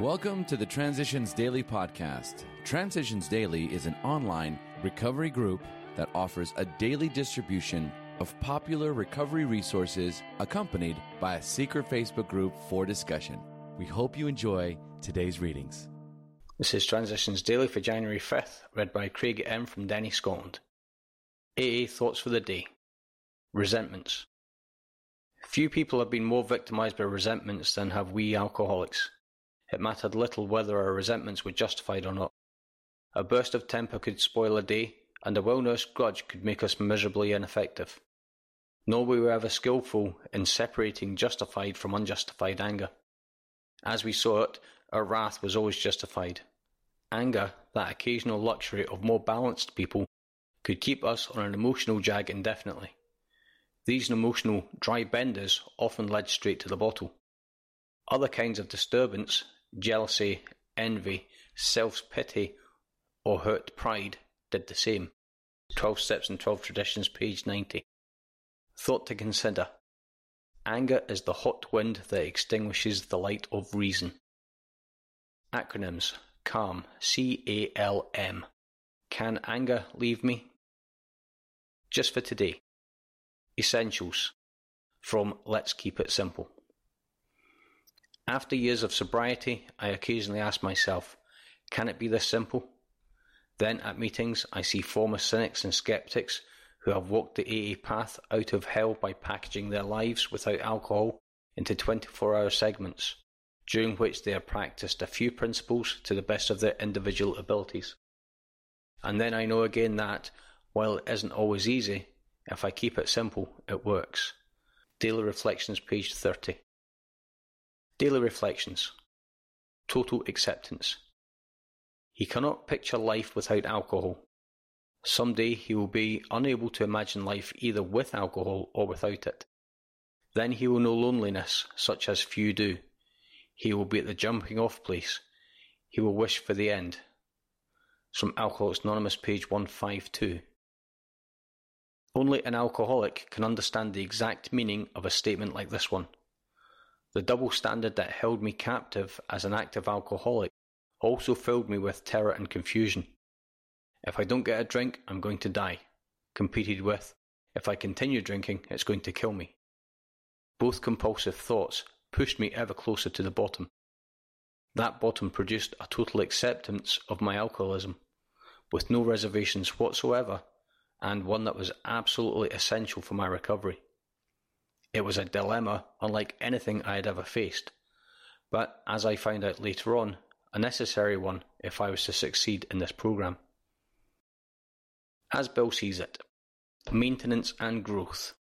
Welcome to the Transitions Daily podcast. Transitions Daily is an online recovery group that offers a daily distribution of popular recovery resources accompanied by a secret Facebook group for discussion. We hope you enjoy today's readings. This is Transitions Daily for January 5th, read by Craig M. from Denny, Scotland. AA Thoughts for the Day Resentments. Few people have been more victimised by resentments than have we alcoholics. It mattered little whether our resentments were justified or not. A burst of temper could spoil a day, and a well-nursed grudge could make us miserably ineffective. Nor were we ever skilful in separating justified from unjustified anger. As we saw it, our wrath was always justified. Anger, that occasional luxury of more balanced people, could keep us on an emotional jag indefinitely. These emotional dry benders often led straight to the bottle. Other kinds of disturbance, jealousy, envy, self-pity, or hurt pride did the same. 12 Steps and 12 Traditions, page 90. Thought to consider. Anger is the hot wind that extinguishes the light of reason. Acronyms CALM, C A L M. Can anger leave me? Just for today. Essentials from Let's Keep It Simple. After years of sobriety, I occasionally ask myself, can it be this simple? Then at meetings, I see former cynics and skeptics who have walked the AA path out of hell by packaging their lives without alcohol into 24 hour segments, during which they have practiced a few principles to the best of their individual abilities. And then I know again that, while it isn't always easy, if I keep it simple, it works. Daily Reflections, page 30. Daily Reflections Total Acceptance He cannot picture life without alcohol. Some day he will be unable to imagine life either with alcohol or without it. Then he will know loneliness, such as few do. He will be at the jumping off place. He will wish for the end. From Alcoholics Anonymous, page 152. Only an alcoholic can understand the exact meaning of a statement like this one. The double standard that held me captive as an active alcoholic also filled me with terror and confusion. If I don't get a drink, I'm going to die. Competed with, if I continue drinking, it's going to kill me. Both compulsive thoughts pushed me ever closer to the bottom. That bottom produced a total acceptance of my alcoholism, with no reservations whatsoever, and one that was absolutely essential for my recovery. It was a dilemma unlike anything I had ever faced, but as I found out later on, a necessary one if I was to succeed in this program. As Bill sees it, maintenance and growth.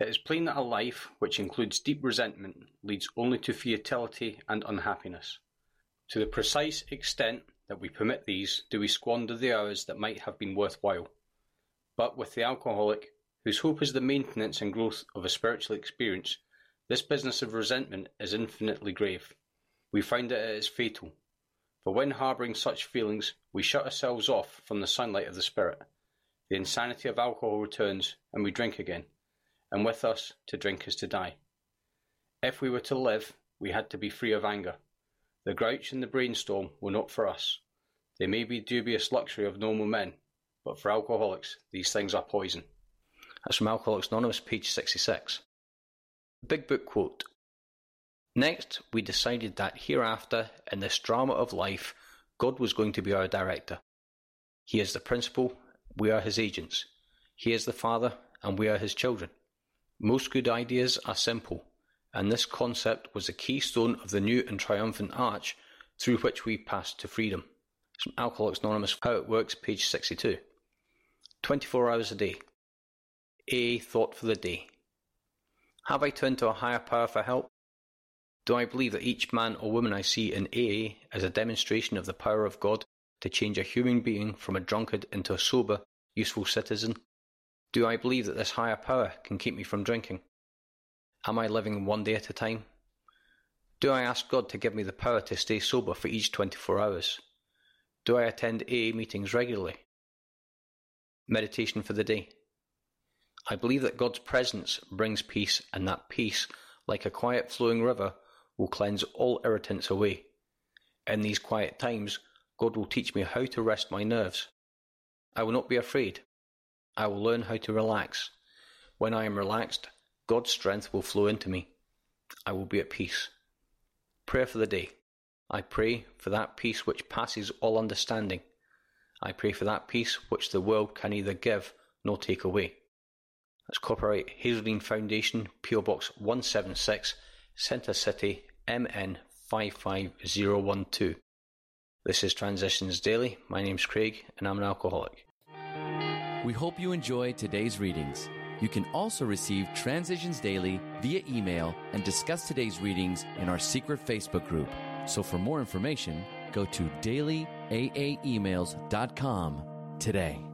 It is plain that a life which includes deep resentment leads only to futility and unhappiness. To the precise extent that we permit these do we squander the hours that might have been worthwhile. But with the alcoholic, whose hope is the maintenance and growth of a spiritual experience, this business of resentment is infinitely grave. We find that it is fatal. For when harbouring such feelings, we shut ourselves off from the sunlight of the spirit. The insanity of alcohol returns, and we drink again. And with us, to drink is to die. If we were to live, we had to be free of anger. The grouch and the brainstorm were not for us. They may be dubious luxury of normal men, but for alcoholics, these things are poison. That's from Alcoholics Anonymous, page 66. Big Book quote. Next, we decided that hereafter, in this drama of life, God was going to be our director. He is the principal, we are his agents. He is the father, and we are his children. Most good ideas are simple, and this concept was the keystone of the new and triumphant arch through which we passed to freedom. It's from Alcoholics Anonymous, How It Works, page 62. 24 hours a day. A thought for the day. Have I turned to a higher power for help? Do I believe that each man or woman I see in AA is a demonstration of the power of God to change a human being from a drunkard into a sober, useful citizen? Do I believe that this higher power can keep me from drinking? Am I living one day at a time? Do I ask God to give me the power to stay sober for each 24 hours? Do I attend AA meetings regularly? Meditation for the day. I believe that God's presence brings peace, and that peace, like a quiet flowing river, will cleanse all irritants away. In these quiet times, God will teach me how to rest my nerves. I will not be afraid. I will learn how to relax. When I am relaxed, God's strength will flow into me. I will be at peace. Prayer for the day. I pray for that peace which passes all understanding. I pray for that peace which the world can neither give nor take away. That's copyright Hazelden Foundation, PO Box 176, Centre City, MN 55012. This is Transitions Daily. My name's Craig and I'm an alcoholic. We hope you enjoy today's readings. You can also receive Transitions Daily via email and discuss today's readings in our secret Facebook group. So for more information, go to dailyaaemails.com today.